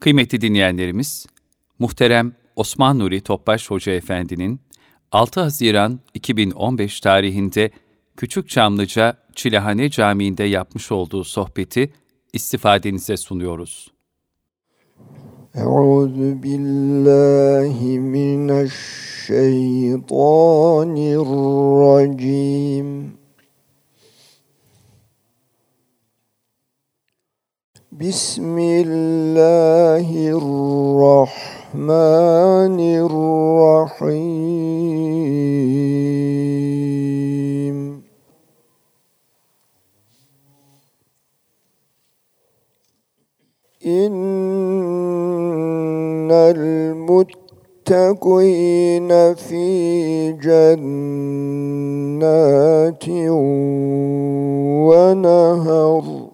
Kıymetli dinleyenlerimiz, muhterem Osman Nuri Topbaş Hoca Efendi'nin 6 Haziran 2015 tarihinde Küçük Çamlıca Çilehane Camii'nde yapmış olduğu sohbeti istifadenize sunuyoruz. Euzu billahi mineşşeytanirracim. بسم الله الرحمن الرحيم. إن المتقين في جنات ونهر.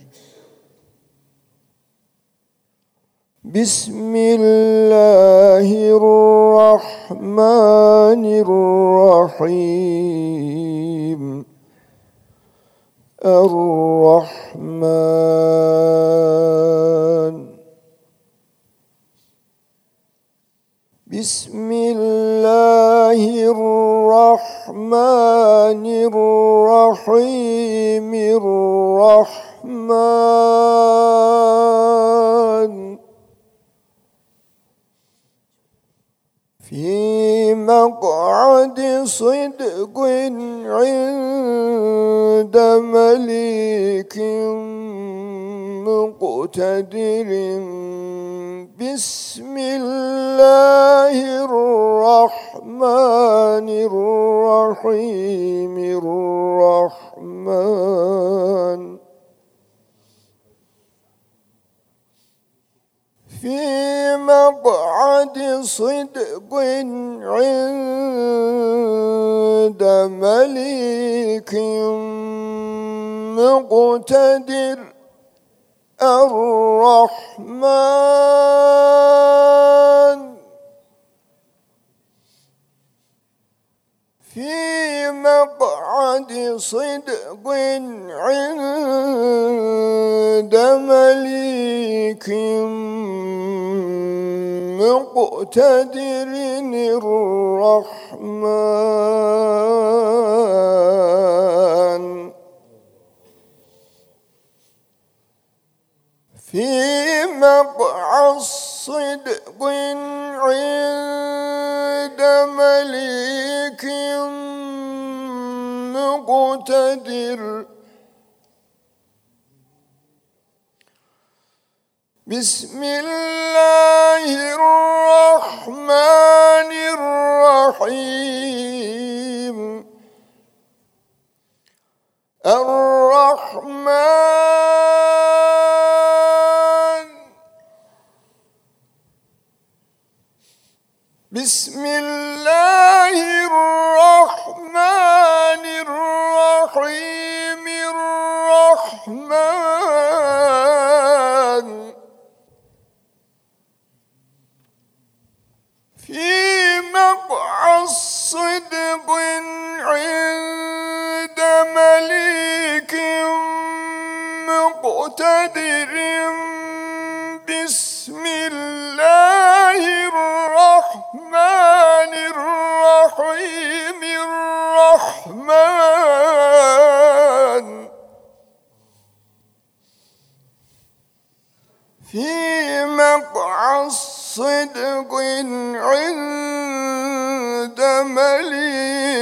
بسم الله الرحمن الرحيم. الرحمن. بسم الله الرحمن الرحيم. الرحمن. في مقعد صدق عند مليك مقتدر بسم الله الرحمن الرحيم الرحمن في مقعد صدق عند مليك مقتدر الرحمن. في مقعد صدق عند مليك مقتدر الرحمن. في مقعد صدق عند مليك مقتدر. بسم الله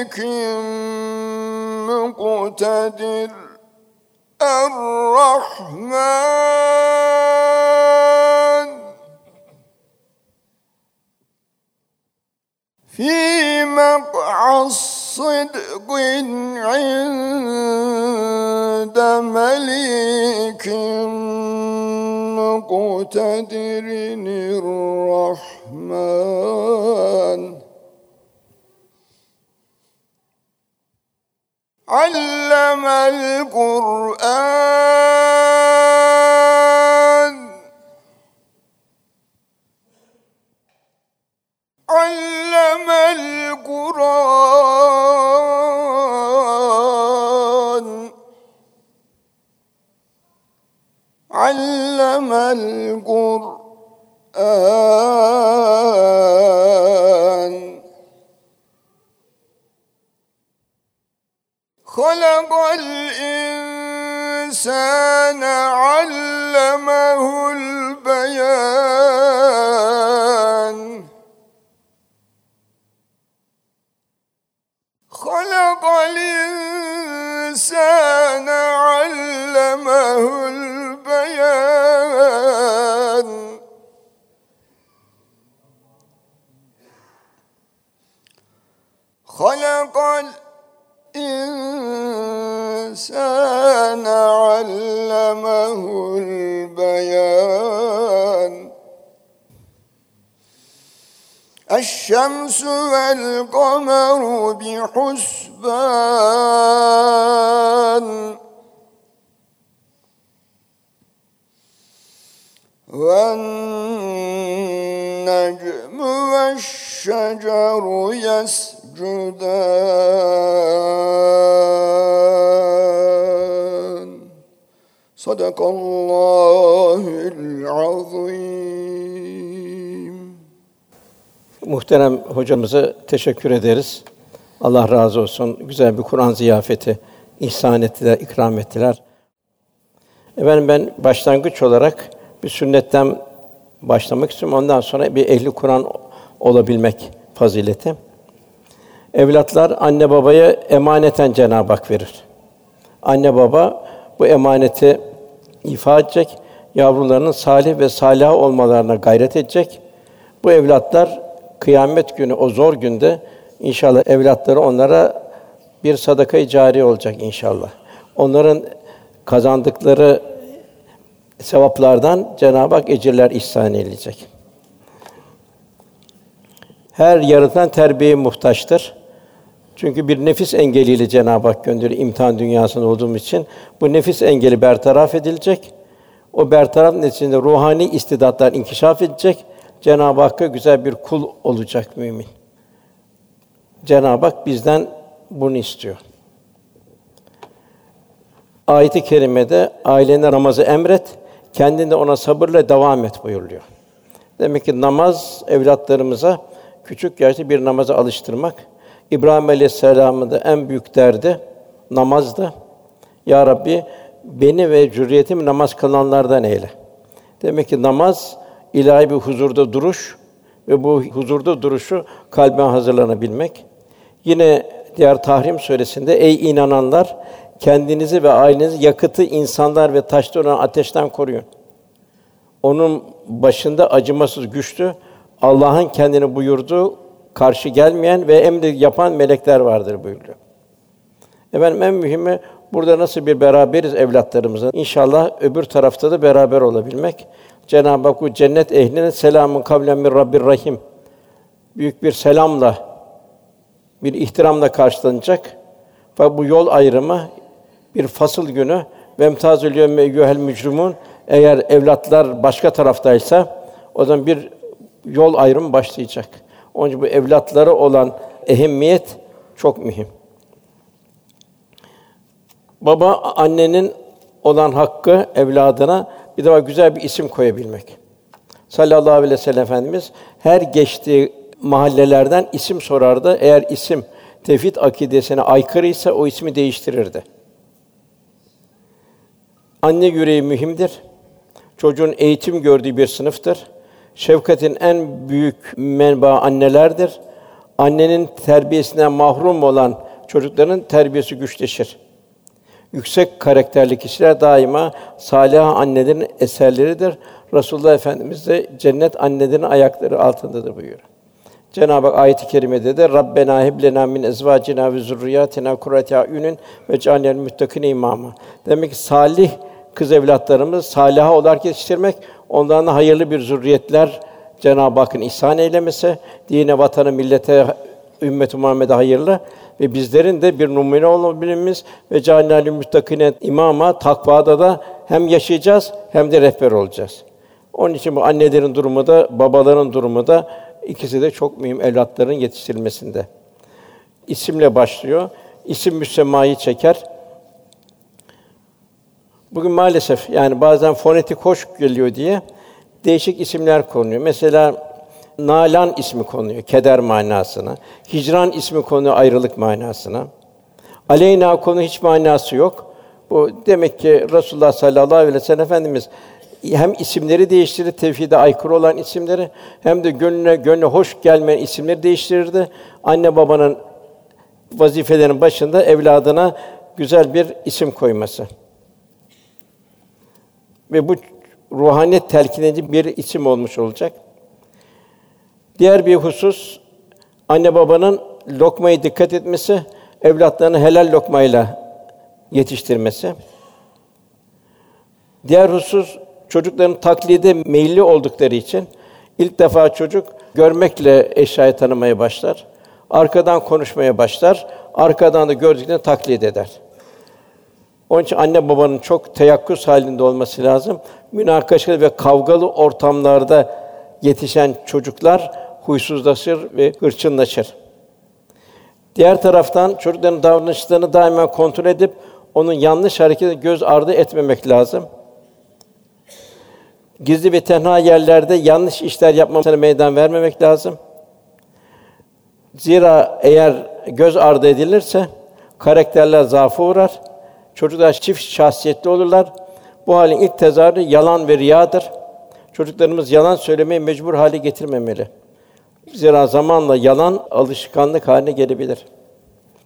مليك مقتدر الرحمن. في مقعد صدق عند مليك مقتدر الرحمن. علم القرآن. علم القرآن. علم القرآن. خلق الإنسان علمه البيان الشمس والقمر بحسبان والنجم والشجر يسجدان صدق الله العظيم Muhterem hocamıza teşekkür ederiz. Allah razı olsun. Güzel bir Kur'an ziyafeti ihsan ettiler, ikram ettiler. Efendim ben başlangıç olarak bir sünnetten başlamak istiyorum. Ondan sonra bir ehli Kur'an olabilmek fazileti. Evlatlar anne babaya emaneten Cenab-ı Hak verir. Anne baba bu emaneti ifa edecek, yavrularının salih ve salih olmalarına gayret edecek. Bu evlatlar kıyamet günü o zor günde inşallah evlatları onlara bir sadaka-i cari olacak inşallah. Onların kazandıkları sevaplardan Cenab-ı Hak ecirler ihsan edecek. Her yaratılan terbiyeye muhtaçtır. Çünkü bir nefis engeliyle Cenab-ı Hak gönderiyor imtihan dünyasında olduğumuz için. Bu nefis engeli bertaraf edilecek. O bertaraf neticesinde ruhani istidatlar inkişaf edecek. Cenab-ı Hakk'a güzel bir kul olacak mümin. Cenab-ı Hak bizden bunu istiyor. Ayet-i kerimede ailene namazı emret, kendinde ona sabırla devam et buyuruluyor. Demek ki namaz evlatlarımıza küçük yaşta bir namaza alıştırmak. İbrahim Aleyhisselam'ın da en büyük derdi namazdı. Ya Rabbi beni ve zürriyetimi namaz kılanlardan eyle. Demek ki namaz ilahi bir huzurda duruş ve bu huzurda duruşu kalbe hazırlanabilmek. Yine diğer Tahrim suresinde ey inananlar kendinizi ve ailenizi yakıtı insanlar ve taşta olan ateşten koruyun. Onun başında acımasız güçlü Allah'ın kendini buyurduğu karşı gelmeyen ve emri yapan melekler vardır buyuruyor. Efendim en mühimi burada nasıl bir beraberiz evlatlarımızla. İnşallah öbür tarafta da beraber olabilmek. Cenab-ı Hak cennet ehline selamun kavlen min Rabbir Rahim. Büyük bir selamla, bir ihtiramla karşılanacak. Ve bu yol ayrımı bir fasıl günü ve emtazül yevme eyyuhel mücrimun eğer evlatlar başka taraftaysa o zaman bir yol ayrımı başlayacak. Onun için bu evlatları olan ehemmiyet çok mühim. Baba annenin olan hakkı evladına bir de güzel bir isim koyabilmek. Sallallahu aleyhi ve sellem Efendimiz her geçtiği mahallelerden isim sorardı. Eğer isim tevhid akidesine aykırıysa o ismi değiştirirdi. Anne yüreği mühimdir. Çocuğun eğitim gördüğü bir sınıftır. Şefkatin en büyük menba annelerdir. Annenin terbiyesinden mahrum olan çocukların terbiyesi güçleşir. Yüksek karakterli kişiler daima salih annelerin eserleridir. Resulullah Efendimiz de cennet annelerin ayakları altındadır buyuruyor. Cenab-ı Hak ayet-i kerimede de Rabbena heb lena min ezvacina ve zurriyatina kurrate ayunin ve cealnel muttaqine imama. Demek ki salih kız evlatlarımız salihâ olarak yetiştirmek, ondan da hayırlı bir zürriyetler Cenab-ı Hakk'ın ihsan eylemesi, dine, vatanı, millete, ümmet-i Muhammed'e hayırlı ve bizlerin de bir numune olabilmemiz ve cealnel muttaqine imama takvada da hem yaşayacağız hem de rehber olacağız. Onun için bu annelerin durumu da babaların durumu da ikisi de çok mühim evlatların yetiştirilmesinde. İsimle başlıyor. İsim müsemmayı çeker. Bugün maalesef yani bazen fonetik hoş geliyor diye değişik isimler konuyor. Mesela Nalan ismi konuyor keder manasına. Hicran ismi konuyor ayrılık manasına. Aleyna konu hiç manası yok. Bu demek ki Resulullah sallallahu aleyhi ve sellem Efendimiz hem isimleri değiştirir, tevhide aykırı olan isimleri hem de gönlüne gönlü hoş gelmeyen isimleri değiştirirdi. Anne babanın vazifelerinin başında evladına güzel bir isim koyması. Ve bu ruhaniyet telkin edici bir isim olmuş olacak. Diğer bir husus anne babanın lokmayı dikkat etmesi, evlatlarını helal lokmayla yetiştirmesi. Diğer husus çocukların taklide meyilli oldukları için ilk defa çocuk görmekle eşyayı tanımaya başlar. Arkadan konuşmaya başlar. Arkadan da gördüklerini taklit eder. Onun için anne babanın çok teyakkuz halinde olması lazım. Münakaşalı ve kavgalı ortamlarda yetişen çocuklar huysuzlaşır ve hırçınlaşır. Diğer taraftan çocukların davranışlarını daima kontrol edip onun yanlış hareketi göz ardı etmemek lazım. Gizli ve tenha yerlerde yanlış işler yapmamasına meydan vermemek lazım. Zira eğer göz ardı edilirse karakterler zaafı uğrar. Çocuklar çift şahsiyetli olurlar. Bu halin ilk tezahürü yalan ve riyadır. Çocuklarımız yalan söylemeye mecbur hale getirmemeli. Zira zamanla yalan alışkanlık haline gelebilir.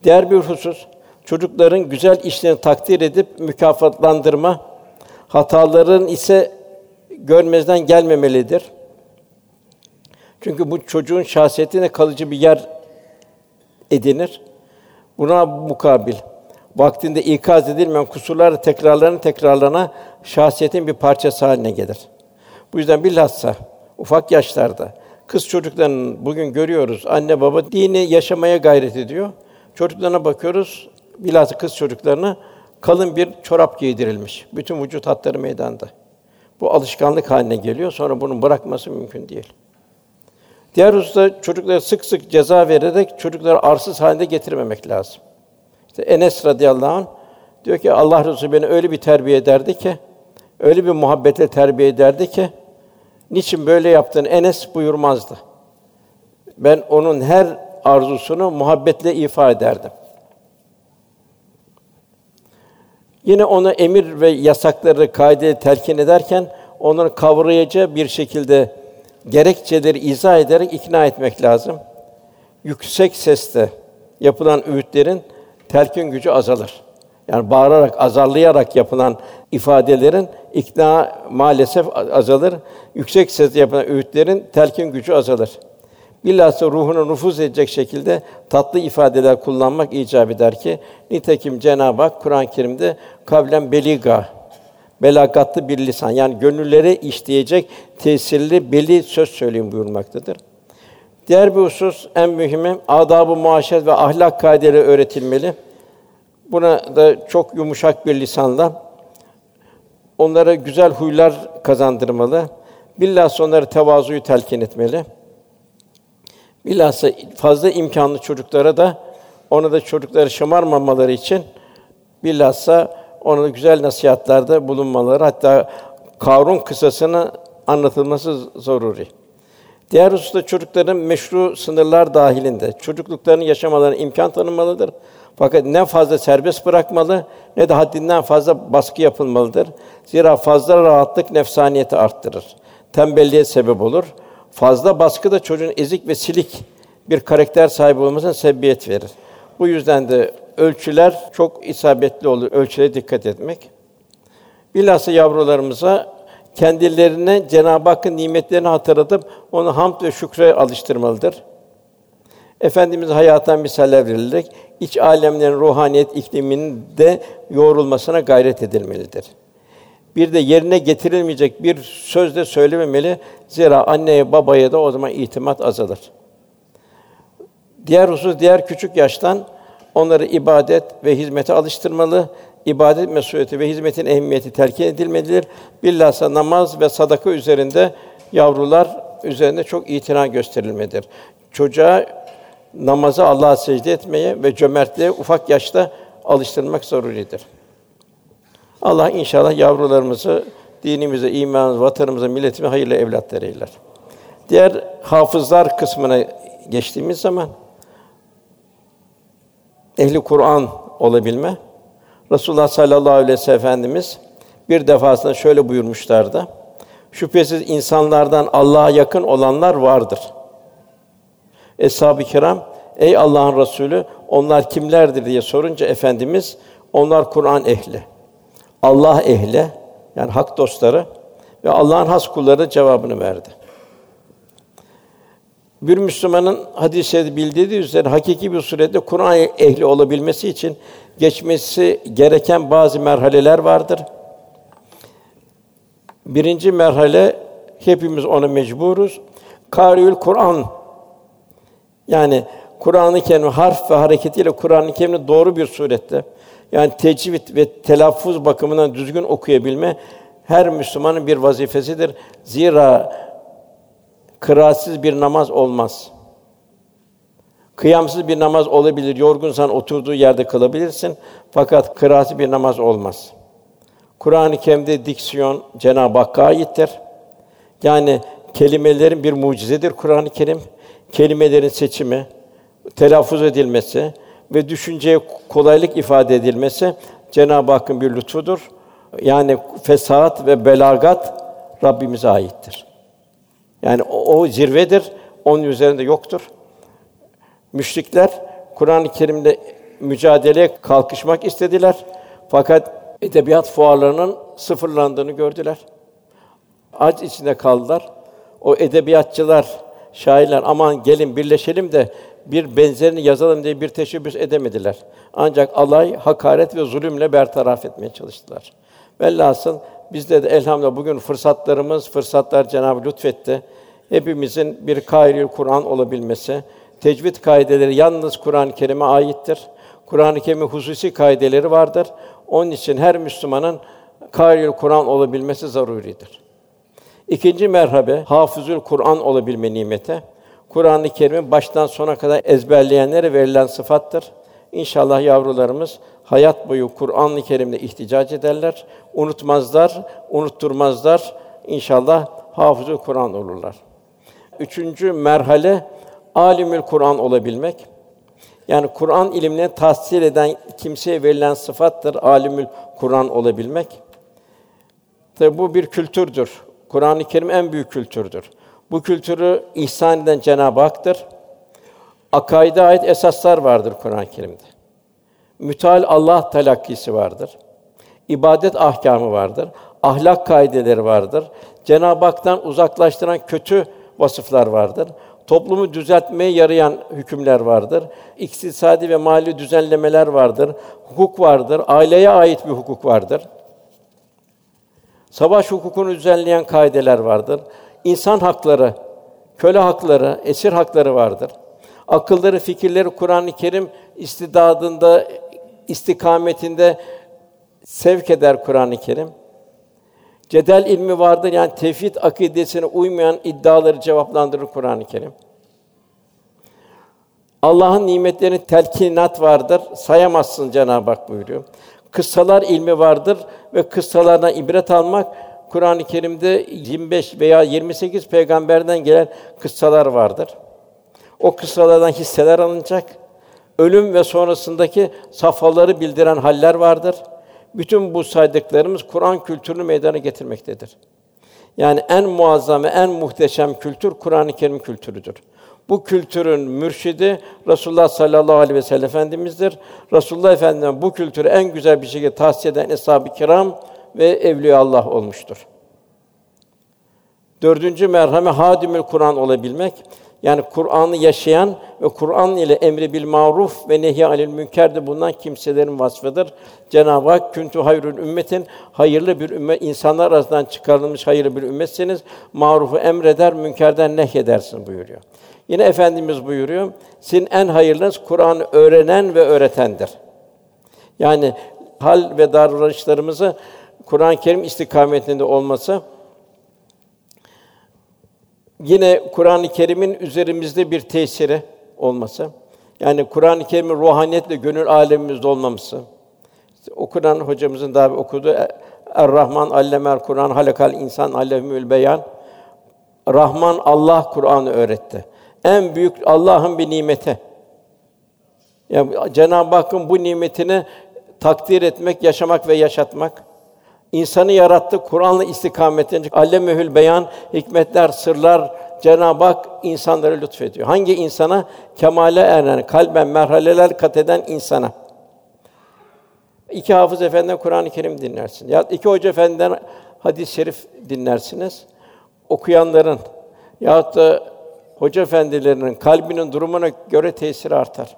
Diğer bir husus, çocukların güzel işlerini takdir edip mükafatlandırma, hataların ise görmezden gelmemelidir. Çünkü bu çocuğun şahsiyetine kalıcı bir yer edinir. Buna mukabil vaktinde ikaz edilmeyen kusurlar tekrarlarına tekrarlana şahsiyetin bir parçası haline gelir. Bu yüzden bilhassa ufak yaşlarda kız çocukların bugün görüyoruz anne baba dini yaşamaya gayret ediyor. Çocuklarına bakıyoruz bilhassa kız çocuklarına kalın bir çorap giydirilmiş. Bütün vücut hatları meydanda. Bu alışkanlık haline geliyor. Sonra bunun bırakması mümkün değil. Diğer hususta çocuklara sık sık ceza vererek çocukları arsız halinde getirmemek lazım. İşte Enes radıyallahu anh diyor ki Allah Resulü beni öyle bir terbiye ederdi ki, öyle bir muhabbetle terbiye ederdi ki, niçin böyle yaptın Enes buyurmazdı. Ben onun her arzusunu muhabbetle ifa ederdim. Yine ona emir ve yasakları kaide telkin ederken onları kavrayıcı bir şekilde gerekçeleri izah ederek ikna etmek lazım. Yüksek sesle yapılan öğütlerin telkin gücü azalır. Yani bağırarak, azarlayarak yapılan ifadelerin ikna maalesef azalır. Yüksek sesle yapılan öğütlerin telkin gücü azalır. Bilhassa ruhuna nüfuz edecek şekilde tatlı ifadeler kullanmak icap eder ki nitekim Cenab-ı Hak Kur'an-ı Kerim'de kavlen beliga belagatlı bir lisan yani gönüllere işleyecek tesirli beli söz söyleyin buyurmaktadır. Diğer bir husus en mühimi adab-ı muaşeret ve ahlak kaideleri öğretilmeli. Buna da çok yumuşak bir lisanla onlara güzel huylar kazandırmalı. Bilhassa onlara tevazuyu telkin etmeli. Bilhassa fazla imkanlı çocuklara da ona da çocukları şımarmamaları için bilhassa ona da güzel nasihatlerde bulunmaları hatta Karun kısasını anlatılması zaruri. Diğer hususta çocukların meşru sınırlar dahilinde çocukluklarını yaşamalarına imkan tanınmalıdır. Fakat ne fazla serbest bırakmalı ne de haddinden fazla baskı yapılmalıdır. Zira fazla rahatlık nefsaniyeti arttırır. Tembelliğe sebep olur. Fazla baskı da çocuğun ezik ve silik bir karakter sahibi olmasına sebebiyet verir. Bu yüzden de ölçüler çok isabetli olur. Ölçülere dikkat etmek. Bilhassa yavrularımıza kendilerine Cenab-ı Hakk'ın nimetlerini hatırlatıp onu hamd ve şükre alıştırmalıdır. Efendimiz hayattan misaller verilerek iç alemlerin ruhaniyet ikliminde yoğrulmasına gayret edilmelidir. Bir de yerine getirilmeyecek bir söz de söylememeli. Zira anneye babaya da o zaman itimat azalır. Diğer husus diğer küçük yaştan onları ibadet ve hizmete alıştırmalı. İbadet mesuliyeti ve hizmetin ehemmiyeti telkin edilmelidir. Bilhassa namaz ve sadaka üzerinde yavrular üzerinde çok itina gösterilmelidir. Çocuğa namaza Allah'a secde etmeye ve cömertliğe ufak yaşta alıştırmak zaruridir. Allah inşallah yavrularımızı dinimize, imanımıza, vatanımıza, milletimize hayırlı evlatlar eyler. Diğer hafızlar kısmına geçtiğimiz zaman ehli Kur'an olabilme. Resulullah sallallahu aleyhi ve sellem Efendimiz bir defasında şöyle buyurmuşlardı. Şüphesiz insanlardan Allah'a yakın olanlar vardır. Eshab-ı kiram, ey Allah'ın Resulü, onlar kimlerdir diye sorunca efendimiz, onlar Kur'an ehli. Allah ehli, yani hak dostları ve Allah'ın has kulları cevabını verdi. Bir Müslümanın hadis-i bildiği üzere hakiki bir surette Kur'an ehli olabilmesi için geçmesi gereken bazı merhaleler vardır. Birinci merhale hepimiz ona mecburuz. Kariül Kur'an yani Kur'an-ı Kerim harf ve hareketiyle Kur'an-ı Kerim'i doğru bir surette yani tecvid ve telaffuz bakımından düzgün okuyabilme her Müslümanın bir vazifesidir. Zira kıraatsiz bir namaz olmaz. Kıyamsız bir namaz olabilir. Yorgunsan oturduğu yerde kılabilirsin. Fakat kıraatsiz bir namaz olmaz. Kur'an-ı Kerim'de diksiyon Cenab-ı Hakk'a aittir. Yani kelimelerin bir mucizedir Kur'an-ı Kerim. Kelimelerin seçimi, telaffuz edilmesi ve düşünceye kolaylık ifade edilmesi Cenab-ı Hakk'ın bir lütfudur. Yani fesahat ve belagat Rabbimize aittir. Yani o, o zirvedir. Onun üzerinde yoktur. Müşrikler Kur'an-ı Kerim'de mücadeleye kalkışmak istediler. Fakat edebiyat fuarlarının sıfırlandığını gördüler. Aç içinde kaldılar. O edebiyatçılar, şairler aman gelin birleşelim de bir benzerini yazalım diye bir teşebbüs edemediler. Ancak alay, hakaret ve zulümle bertaraf etmeye çalıştılar. Velhasıl bizde de elhamdülillah bugün fırsatlarımız, fırsatlar Cenab-ı lütfetti. Hepimizin bir kairi Kur'an olabilmesi, tecvid kaideleri yalnız Kur'an-ı Kerim'e aittir. Kur'an-ı Kerim'in hususi kaideleri vardır. Onun için her Müslümanın kâril Kur'an olabilmesi zaruridir. İkinci merhabe hafızül Kur'an olabilme nimete. Kur'an-ı Kerim'i baştan sona kadar ezberleyenlere verilen sıfattır. İnşallah yavrularımız hayat boyu Kur'an-ı Kerim'le ihticac ederler, unutmazlar, unutturmazlar. İnşallah hafızül Kur'an olurlar. Üçüncü merhale alimül Kur'an olabilmek. Yani Kur'an ilimine tahsil eden kimseye verilen sıfattır alimül Kur'an olabilmek. Tabi bu bir kültürdür. Kur'an-ı Kerim en büyük kültürdür. Bu kültürü ihsan eden Cenab-ı Hak'tır. Akaide ait esaslar vardır Kur'an-ı Kerim'de. Müteal Allah talakkisi vardır. İbadet ahkamı vardır. Ahlak kaideleri vardır. Cenab-ı Hak'tan uzaklaştıran kötü vasıflar vardır toplumu düzeltmeye yarayan hükümler vardır. İktisadi ve mali düzenlemeler vardır. Hukuk vardır. Aileye ait bir hukuk vardır. Savaş hukukunu düzenleyen kaideler vardır. İnsan hakları, köle hakları, esir hakları vardır. Akılları, fikirleri Kur'an-ı Kerim istidadında, istikametinde sevk eder Kur'an-ı Kerim. Cedel ilmi vardır yani tevhid akidesine uymayan iddiaları cevaplandırır Kur'an-ı Kerim. Allah'ın nimetlerinin telkinat vardır, sayamazsın Cenab-ı Hak buyuruyor. Kıssalar ilmi vardır ve kıssalardan ibret almak Kur'an-ı Kerim'de 25 veya 28 peygamberden gelen kıssalar vardır. O kıssalardan hisseler alınacak. Ölüm ve sonrasındaki safhaları bildiren haller vardır. Bütün bu saydıklarımız Kur'an kültürünü meydana getirmektedir. Yani en muazzam ve en muhteşem kültür Kur'an-ı Kerim kültürüdür. Bu kültürün mürşidi Resulullah sallallahu aleyhi ve sellem Efendimizdir. Resulullah Efendimiz bu kültürü en güzel bir şekilde tahsis eden eshab-ı kiram ve evliya Allah olmuştur. Dördüncü merhame hadimül Kur'an olabilmek. Yani Kur'an'ı yaşayan ve Kur'an ile emri bil maruf ve nehy anil münkerde bulunan kimselerin vasfıdır. Cenab-ı Hak kuntu hayrul ümmetin hayırlı bir ümmet insanlar arasından çıkarılmış hayırlı bir ümmetsiniz. Marufu emreder, münkerden nehyedersin buyuruyor. Yine efendimiz buyuruyor. Sizin en hayırlınız Kur'an'ı öğrenen ve öğretendir. Yani hal ve davranışlarımızı Kur'an-ı Kerim istikametinde olması yine Kur'an-ı Kerim'in üzerimizde bir tesiri olması. Yani Kur'an-ı Kerim'in ruhaniyetle gönül alemimizde olmaması. Okunan hocamızın daha okuduğu Er-Rahman allemel Kur'an halakal insan allemül beyan. Rahman Allah Kur'an'ı öğretti. En büyük Allah'ın bir nimeti. Yani Cenab-ı Hakk'ın bu nimetini takdir etmek, yaşamak ve yaşatmak. İnsanı yarattı, Kur'an'la istikametten allemehül beyan, hikmetler, sırlar Cenab-ı Hak insanlara lütfediyor. Hangi insana? Kemale eren, kalben merhaleler kat eden insana. İki hafız efendiden Kur'an-ı Kerim dinlersin. Ya iki hoca efendiden hadis-i şerif dinlersiniz. Okuyanların ya da hoca efendilerinin kalbinin durumuna göre tesiri artar.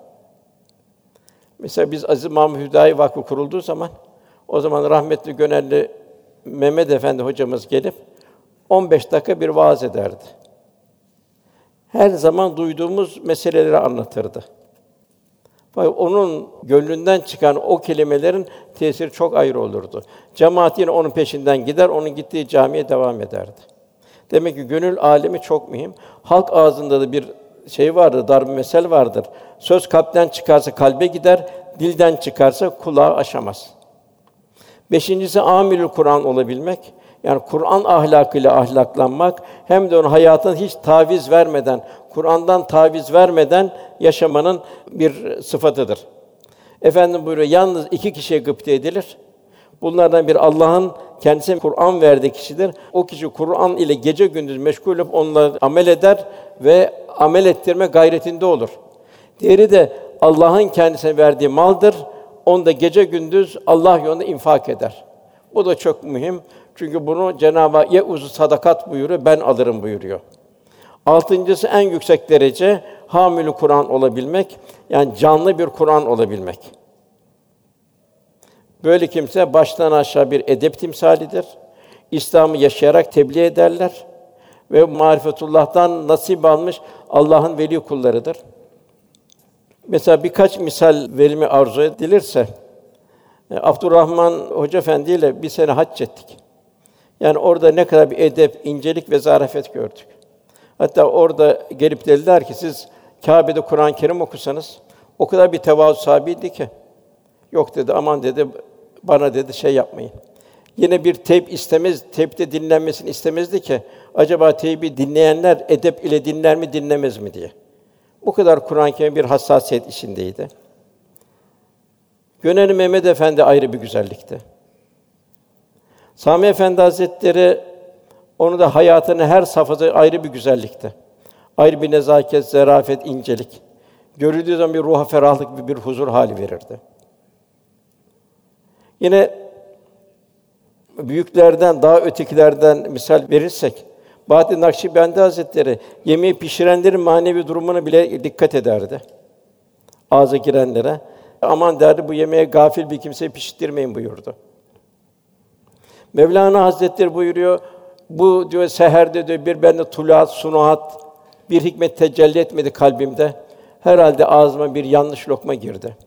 Mesela biz Aziz Mahmud Hüdayi Vakfı kurulduğu zaman o zaman rahmetli Gönelli Mehmet Efendi hocamız gelip 15 dakika bir vaaz ederdi. Her zaman duyduğumuz meseleleri anlatırdı. Fakat onun gönlünden çıkan o kelimelerin tesiri çok ayrı olurdu. Cemaat yine onun peşinden gider, onun gittiği camiye devam ederdi. Demek ki gönül alemi çok mühim. Halk ağzında da bir şey vardır, dar bir mesel vardır. Söz kalpten çıkarsa kalbe gider, dilden çıkarsa kulağı aşamaz. Beşincisi amilül Kur'an olabilmek. Yani Kur'an ahlakıyla ahlaklanmak hem de onun hayatın hiç taviz vermeden, Kur'an'dan taviz vermeden yaşamanın bir sıfatıdır. Efendim buyuruyor, yalnız iki kişiye gıpta edilir. Bunlardan bir Allah'ın kendisine Kur'an verdiği kişidir. O kişi Kur'an ile gece gündüz meşgul olup onunla amel eder ve amel ettirme gayretinde olur. Diğeri de Allah'ın kendisine verdiği maldır. Onu da gece gündüz Allah yolunda infak eder. Bu da çok mühim. Çünkü bunu Cenab-ı Hak ye uzu sadakat buyuruyor, ben alırım buyuruyor. Altıncısı en yüksek derece hamilü Kur'an olabilmek, yani canlı bir Kur'an olabilmek. Böyle kimse baştan aşağı bir edep timsalidir. İslam'ı yaşayarak tebliğ ederler ve marifetullah'tan nasip almış Allah'ın veli kullarıdır. Mesela birkaç misal verimi arzu edilirse, e, Abdurrahman Hoca Efendi ile bir sene hac ettik. Yani orada ne kadar bir edep, incelik ve zarafet gördük. Hatta orada gelip dediler ki siz Kâbe'de Kur'an-ı Kerim okusanız o kadar bir tevazu sahibiydi ki. Yok dedi, aman dedi, bana dedi şey yapmayın. Yine bir teyp istemez, teypte dinlenmesini istemezdi ki acaba teybi dinleyenler edep ile dinler mi dinlemez mi diye. Bu kadar Kur'an-ı Kerim bir hassasiyet içindeydi. Gönenli Mehmet Efendi ayrı bir güzellikti. Sami Efendi Hazretleri onu da hayatının her safhası ayrı bir güzellikti. Ayrı bir nezaket, zarafet, incelik. Görüldüğü zaman bir ruha ferahlık, bir, bir huzur hali verirdi. Yine büyüklerden, daha ötekilerden misal verirsek, Bahattin Nakşibendi Hazretleri yemeği pişirenlerin manevi durumuna bile dikkat ederdi. Ağza girenlere aman derdi bu yemeğe gafil bir kimseyi pişirtmeyin buyurdu. Mevlana Hazretleri buyuruyor, bu diyor seherde diyor bir bende tulat, sunuhat, bir hikmet tecelli etmedi kalbimde. Herhalde ağzıma bir yanlış lokma girdi.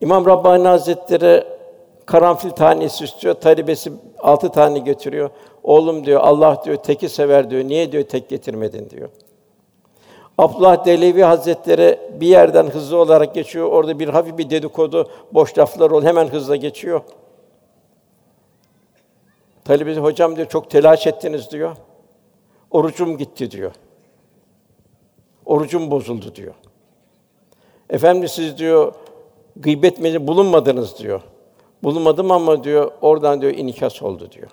İmam Rabbani Hazretleri karanfil tanesi istiyor, talebesi altı tane götürüyor. Oğlum diyor, Allah diyor teki sever diyor. Niye diyor tek getirmedin diyor. Abdullah Delevi Hazretleri bir yerden hızlı olarak geçiyor. Orada bir hafif bir dedikodu, boş laflar ol hemen hızla geçiyor. Talebesi hocam diyor çok telaş ettiniz diyor. Orucum gitti diyor. Orucum bozuldu diyor. Efendim siz diyor gıybet bulunmadınız diyor. Bulunmadım ama diyor oradan diyor inikas oldu diyor.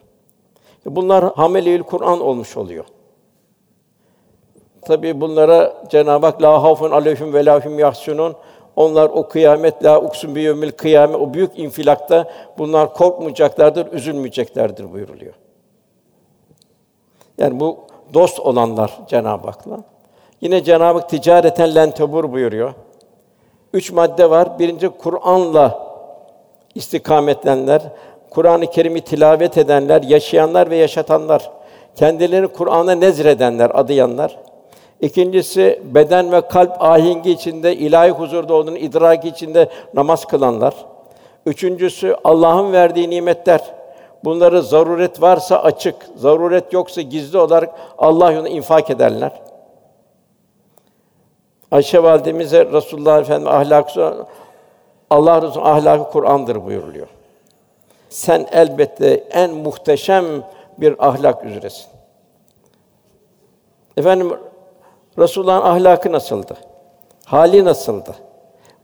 Bunlar hameleül Kur'an olmuş oluyor. Tabii bunlara Cenab-ı Hak la havfun aleyhim ve lahum yahsunun onlar o kıyamet la uksun bi yevmil kıyamet o büyük infilakta bunlar korkmayacaklardır, üzülmeyeceklerdir buyuruluyor. Yani bu dost olanlar Cenab-ı Hak'la. Yine Cenab-ı Hak ticareten lentebur buyuruyor. Üç madde var. Birinci Kur'an'la istikametlenler, Kur'an-ı Kerim'i tilavet edenler, yaşayanlar ve yaşatanlar, kendilerini Kur'an'a nezredenler, adayanlar. İkincisi beden ve kalp ahengi içinde ilahi huzurda olduğunu idraki içinde namaz kılanlar. Üçüncüsü Allah'ın verdiği nimetler. Bunları zaruret varsa açık, zaruret yoksa gizli olarak Allah yolunda infak ederler. Ayşe validemize Resulullah Efendimiz ahlakı Allah Resulü ahlakı Kur'an'dır buyuruluyor. Sen elbette en muhteşem bir ahlak üzeresin. Efendim Resulullah'ın ahlakı nasıldı? Hali nasıldı?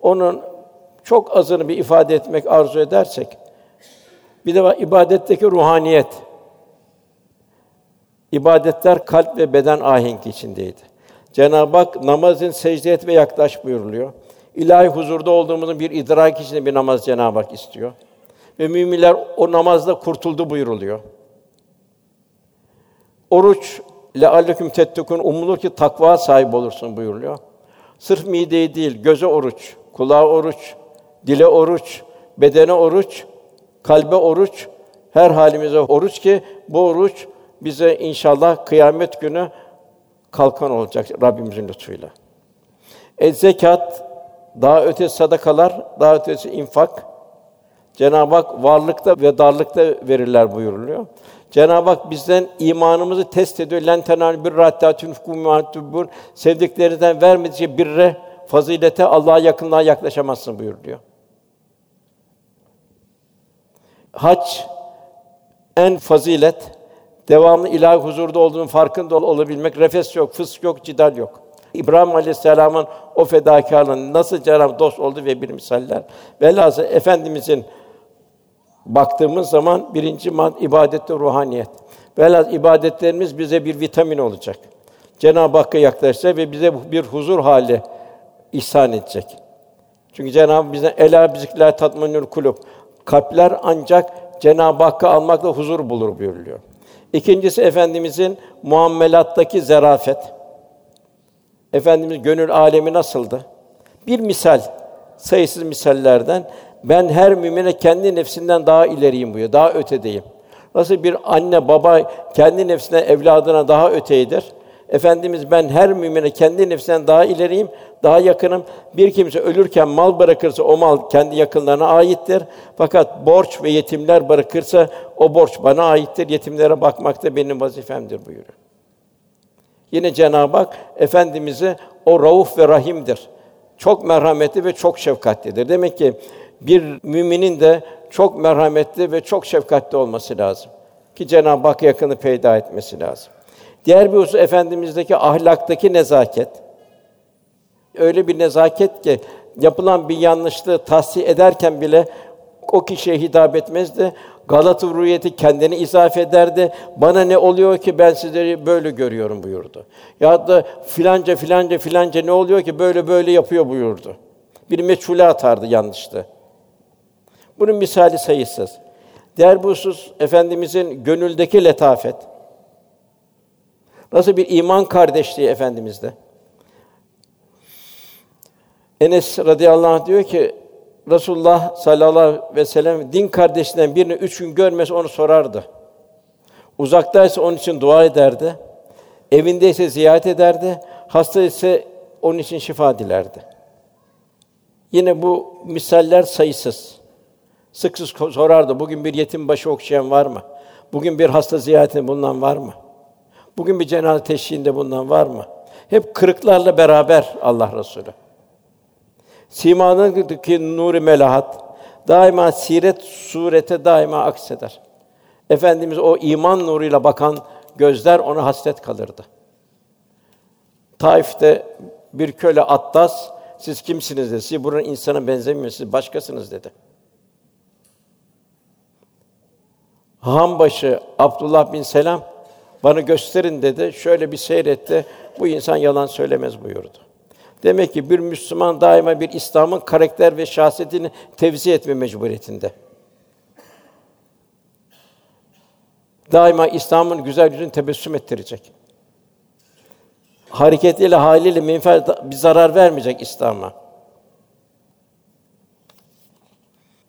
Onun çok azını bir ifade etmek arzu edersek bir de ibadetteki ruhaniyet. İbadetler kalp ve beden ahengi içindeydi. Cenab-ı Hak namazın secde et ve yaklaş buyuruluyor. İlahi huzurda olduğumuzun bir idrak içinde bir namaz Cenab-ı Hak istiyor. Ve müminler o namazda kurtuldu buyuruluyor. Oruç lealleküm tettekun umulur ki takva sahibi olursun buyuruluyor. Sırf mideyi değil, göze oruç, kulağa oruç, dile oruç, bedene oruç, kalbe oruç, her halimize oruç ki bu oruç bize inşallah kıyamet günü kalkan olacak Rabbimizin lütfuyla. E zekat, daha ötesi sadakalar, daha ötesi infak. Cenab-ı Hak varlıkta ve darlıkta verirler buyuruluyor. Cenab-ı Hak bizden imanımızı test ediyor. Len tenal bir hatta tunfiku Sevdiklerinden vermedikçe birre, fazilete, Allah'a yakınlığa yaklaşamazsın buyuruluyor. Hac en fazilet, devamlı ilahi huzurda olduğunun farkında olabilmek, refes yok, fısk yok, cidal yok. İbrahim Aleyhisselam'ın o fedakarlığının nasıl Cenab-ı dost oldu ve bir misaller. Velhâsıl efendimizin baktığımız zaman birinci mad ibadette ruhaniyet. Velhâsıl ibadetlerimiz bize bir vitamin olacak. Cenab-ı Hakk'a yaklaşacak ve bize bir huzur hali ihsan edecek. Çünkü Cenab-ı bize ela bizikler tatmanül kulub. Kalpler ancak Cenab-ı Hakk'ı almakla huzur bulur buyuruluyor. İkincisi efendimizin muamelattaki zarafet. Efendimiz gönül alemi nasıldı? Bir misal, sayısız misallerden ben her mümine kendi nefsinden daha ileriyim buyuruyor. Daha ötedeyim. Nasıl bir anne baba kendi nefsine evladına daha öteydir. Efendimiz ben her mümine kendi nefsinden daha ileriyim, daha yakınım. Bir kimse ölürken mal bırakırsa o mal kendi yakınlarına aittir. Fakat borç ve yetimler bırakırsa o borç bana aittir. Yetimlere bakmak da benim vazifemdir buyuruyor. Yine Cenab-ı Hak efendimizi o rauf ve rahimdir. Çok merhametli ve çok şefkatlidir. Demek ki bir müminin de çok merhametli ve çok şefkatli olması lazım ki Cenab-ı Hak yakını peyda etmesi lazım. Diğer bir husus efendimizdeki ahlaktaki nezaket. Öyle bir nezaket ki yapılan bir yanlışlığı tahsih ederken bile o kişiye hitap etmezdi. Galata ruhiyeti kendini izafe ederdi. Bana ne oluyor ki ben sizleri böyle görüyorum buyurdu. Ya da filanca filanca filanca ne oluyor ki böyle böyle yapıyor buyurdu. Bir meçhule atardı yanlıştı. Bunun misali sayısız. Diğer bu husus efendimizin gönüldeki letafet. Nasıl bir iman kardeşliği efendimizde. Enes radıyallahu anh diyor ki Resulullah sallallahu aleyhi ve sellem din kardeşinden birini üç gün görmesi onu sorardı. Uzaktaysa onun için dua ederdi. Evindeyse ziyaret ederdi. Hasta ise onun için şifa dilerdi. Yine bu misaller sayısız. Sık sık sorardı. Bugün bir yetim başı okşayan var mı? Bugün bir hasta ziyaretinde bulunan var mı? Bugün bir cenaze teşhiğinde bulunan var mı? Hep kırıklarla beraber Allah Resulü. Simanındaki nuri melahat daima siret surete daima akseder. Efendimiz o iman nuruyla bakan gözler ona hasret kalırdı. Taif'te bir köle Attas siz kimsiniz dedi. Siz buranın insana benzemiyorsunuz, başkasınız dedi. Hanbaşı Abdullah bin Selam bana gösterin dedi. Şöyle bir seyretti. Bu insan yalan söylemez buyurdu. Demek ki bir Müslüman daima bir İslam'ın karakter ve şahsiyetini tevzi etme mecburiyetinde. Daima İslam'ın güzel yüzünü tebessüm ettirecek. Hareketiyle, haliyle menfaat bir zarar vermeyecek İslam'a.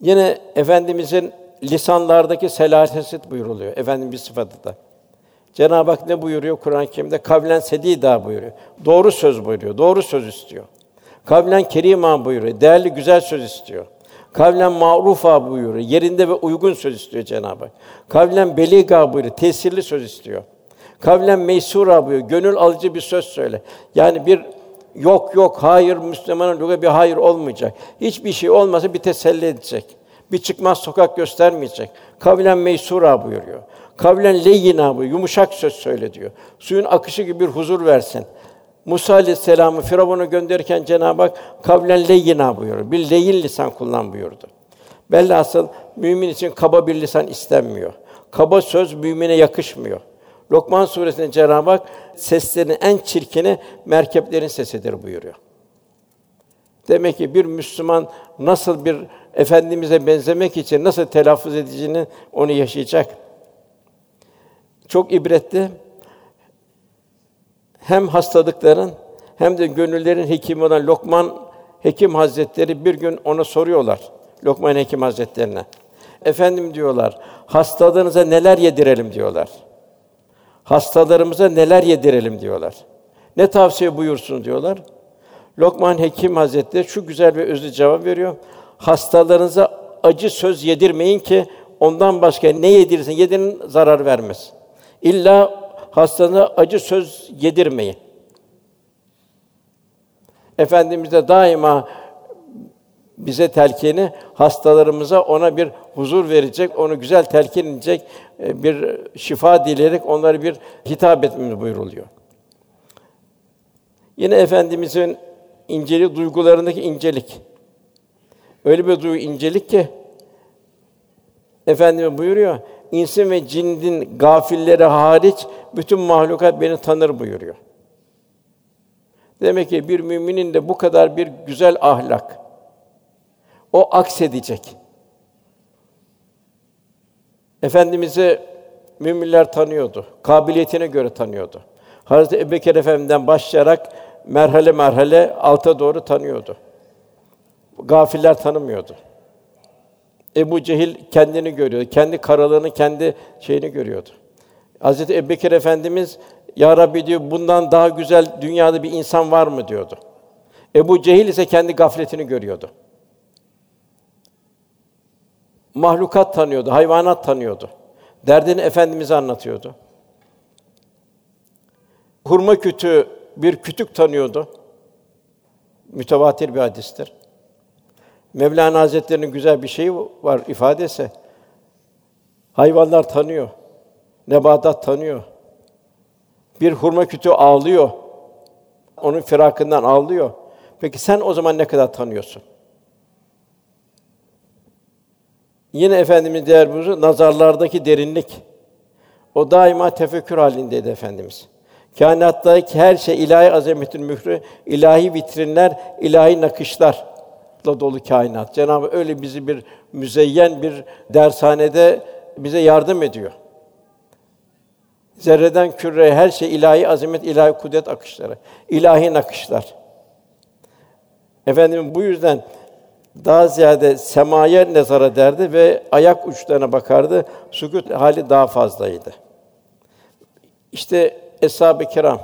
Yine efendimizin lisanlardaki selaset buyuruluyor. Efendim bir sıfatı da. Cenab-ı Hak ne buyuruyor Kur'an-ı Kerim'de? Kavlen sedîdâ buyuruyor. Doğru söz buyuruyor. Doğru söz istiyor. Kavlen kerîmâ buyuruyor. Değerli güzel söz istiyor. Kavlen ma'rufa buyuruyor. Yerinde ve uygun söz istiyor Cenab-ı Hak. Kavlen beliga buyuruyor. Tesirli söz istiyor. Kavlen meysura buyuruyor. Gönül alıcı bir söz söyle. Yani bir yok yok hayır Müslümanın lügat bir hayır olmayacak. Hiçbir şey olmasa bir teselli edecek. Bir çıkmaz sokak göstermeyecek. Kavlen meysura buyuruyor. Kavlen leyyina bu yumuşak söz söyle diyor. Suyun akışı gibi bir huzur versin. Musa Aleyhisselam'ı Firavun'a gönderirken Cenab-ı Hak kavlen leyyina buyuruyor. Bir leyin lisan kullan buyurdu. Velhasıl mümin için kaba bir lisan istenmiyor. Kaba söz mümine yakışmıyor. Lokman suresinde Cenab-ı Hak seslerin en çirkini merkeplerin sesidir buyuruyor. Demek ki bir Müslüman nasıl bir efendimize benzemek için nasıl telaffuz edeceğini onu yaşayacak. Çok ibretli. Hem hastalıkların hem de gönüllerin hekimi olan Lokman Hekim Hazretleri bir gün ona soruyorlar. Lokman Hekim Hazretlerine. Efendim diyorlar, hastalığınıza neler yedirelim diyorlar. Hastalarımıza neler yedirelim diyorlar. Ne tavsiye buyursun diyorlar. Lokman Hekim Hazretleri şu güzel ve özlü cevap veriyor. Hastalarınıza acı söz yedirmeyin ki ondan başka ne yedirirsen yedirin zarar vermez. İlla hastalığına acı söz yedirmeyin. Efendimiz de daima bize telkini hastalarımıza ona bir huzur verecek, onu güzel telkin edecek, e, bir şifa dileyerek onları bir hitap etmemiz buyuruluyor. Yine efendimizin incelik duygularındaki incelik. Öyle bir duygu incelik ki Efendimiz buyuruyor. İnsin ve cinin gafilleri hariç bütün mahlukat beni tanır buyuruyor. Demek ki bir müminin de bu kadar bir güzel ahlak o aksedecek. Efendimizi müminler tanıyordu. Kabiliyetine göre tanıyordu. Hazreti Ebubekir Efendimiz'den başlayarak merhale merhale alta doğru tanıyordu. Gafiller tanımıyordu. Ebu Cehil kendini görüyordu. Kendi karalığını, kendi şeyini görüyordu. Hazreti Ebubekir Efendimiz ya Rabbi diyor bundan daha güzel dünyada bir insan var mı diyordu. Ebu Cehil ise kendi gafletini görüyordu. Mahlukat tanıyordu, hayvanat tanıyordu. Derdini efendimize anlatıyordu. Hurma kütüğü bir kütük tanıyordu. Mütevatir bir hadistir. Mevlana Hazretleri'nin güzel bir şeyi var ifadesi. Hayvanlar tanıyor. Nebatat tanıyor. Bir hurma kütüğü ağlıyor. Onun firakından ağlıyor. Peki sen o zaman ne kadar tanıyorsun? Yine Efendimiz değer buyuruyor, nazarlardaki derinlik. O daima tefekkür halindeydi Efendimiz. Kainattaki her şey ilahi azametin mührü, ilahi vitrinler, ilahi nakışlar dolu kainat. Cenab-ı öyle bizi bir müzeyyen bir dershanede bize yardım ediyor. Zerreden küreye her şey ilahi azamet, ilahi kudret akışları, ilahi nakışlar. Efendim bu yüzden daha ziyade semaya nazar ederdi ve ayak uçlarına bakardı. Sükût hali daha fazlaydı. İşte eshab-ı kiram,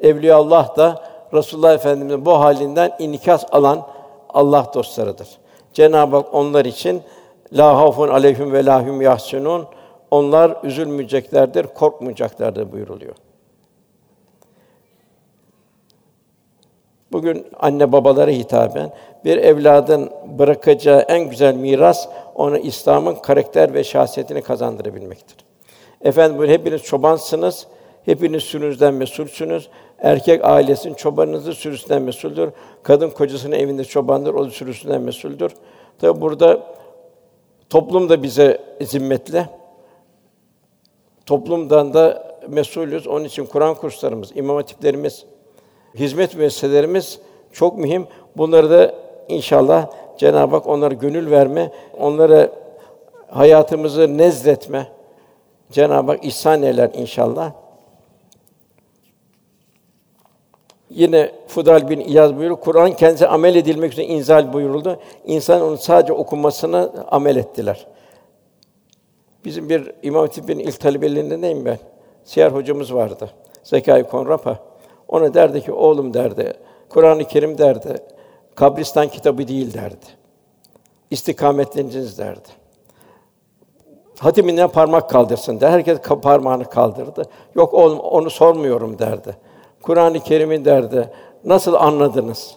evliya Allah da Resulullah Efendimiz'in bu halinden inikas alan Allah dostlarıdır. Cenab-ı Hak onlar için la havfun aleyhim ve lahum yahsunun onlar üzülmeyeceklerdir, korkmayacaklardır buyuruluyor. Bugün anne babalara hitaben bir evladın bırakacağı en güzel miras ona İslam'ın karakter ve şahsiyetini kazandırabilmektir. Efendim hepiniz çobansınız, hepiniz sürünüzden mesulsünüz. Erkek ailesinin çobanınızı sürüsünden mesuldür. Kadın kocasının evinde çobandır, o sürüsünden mesuldür. Tabi burada toplum da bize zimmetli. Toplumdan da mesulüz. Onun için Kur'an kurslarımız, imam hatiplerimiz, hizmet müesseselerimiz çok mühim. Bunları da inşallah Cenab-ı Hak onlara gönül verme, onlara hayatımızı nezletme Cenab-ı Hak ihsan eder inşallah. Yine Fudal bin İyaz buyuruyor, Kur'an kendisi amel edilmek için inzal buyuruldu. İnsan onu sadece okunmasına amel ettiler. Bizim bir İmam Hatip'in ilk talebelerindeyim ben. Siyer hocamız vardı. Zekai Konrapa. Ona derdi ki, oğlum derdi, Kur'an-ı Kerim derdi, kabristan kitabı değil derdi. İstikametleneceğiz derdi. Hatiminden parmak kaldırsın der. Herkes parmağını kaldırdı. Yok oğlum onu sormuyorum derdi. Kur'an-ı Kerim'in derdi. Nasıl anladınız?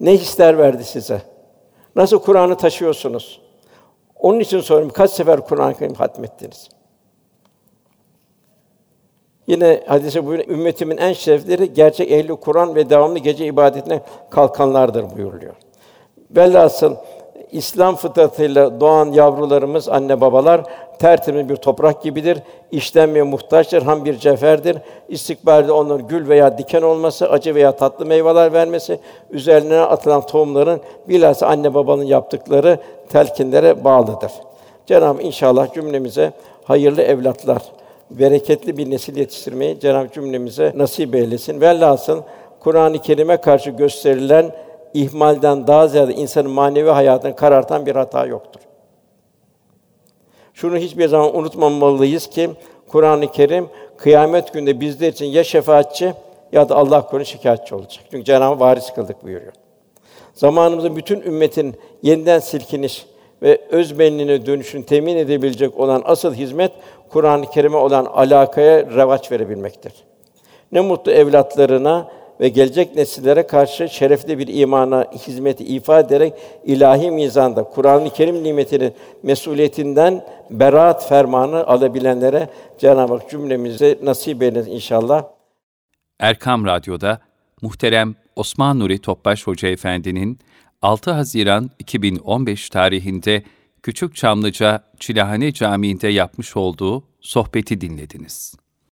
Ne hisler verdi size? Nasıl Kur'an'ı taşıyorsunuz? Onun için soruyorum. Kaç sefer Kur'an-ı Kerim hatmettiniz? Yine hadise buyuruyor, ümmetimin en şerefleri gerçek ehli Kur'an ve devamlı gece ibadetine kalkanlardır buyuruluyor. Velhasıl İslam fıtratıyla doğan yavrularımız, anne babalar tertemiz bir toprak gibidir. İşlenmeye muhtaçtır, ham bir cevherdir. İstikbalde onların gül veya diken olması, acı veya tatlı meyveler vermesi, üzerine atılan tohumların bilhassa anne babanın yaptıkları telkinlere bağlıdır. Cenab-ı inşallah cümlemize hayırlı evlatlar, bereketli bir nesil yetiştirmeyi Cenab-ı cümlemize nasip eylesin. Velhasıl Kur'an-ı Kerim'e karşı gösterilen ihmalden daha ziyade insanın manevi hayatını karartan bir hata yoktur. Şunu hiçbir zaman unutmamalıyız ki Kur'an-ı Kerim kıyamet günde bizler için ya şefaatçi ya da Allah korusun şikayetçi olacak. Çünkü Cenab-ı varis kıldık buyuruyor. Zamanımızın bütün ümmetin yeniden silkiniş ve öz benliğine dönüşünü temin edebilecek olan asıl hizmet Kur'an-ı Kerim'e olan alakaya revaç verebilmektir. Ne mutlu evlatlarına ve gelecek nesillere karşı şerefli bir imana hizmeti ifade ederek ilahi mizanda Kur'an-ı Kerim nimetinin mesuliyetinden beraat fermanı alabilenlere Cenab-ı Hak cümlemize nasip eylesin inşallah. Erkam Radyo'da muhterem Osman Nuri Topbaş Hoca Efendi'nin 6 Haziran 2015 tarihinde Küçük Çamlıca Çilahane Camii'nde yapmış olduğu sohbeti dinlediniz.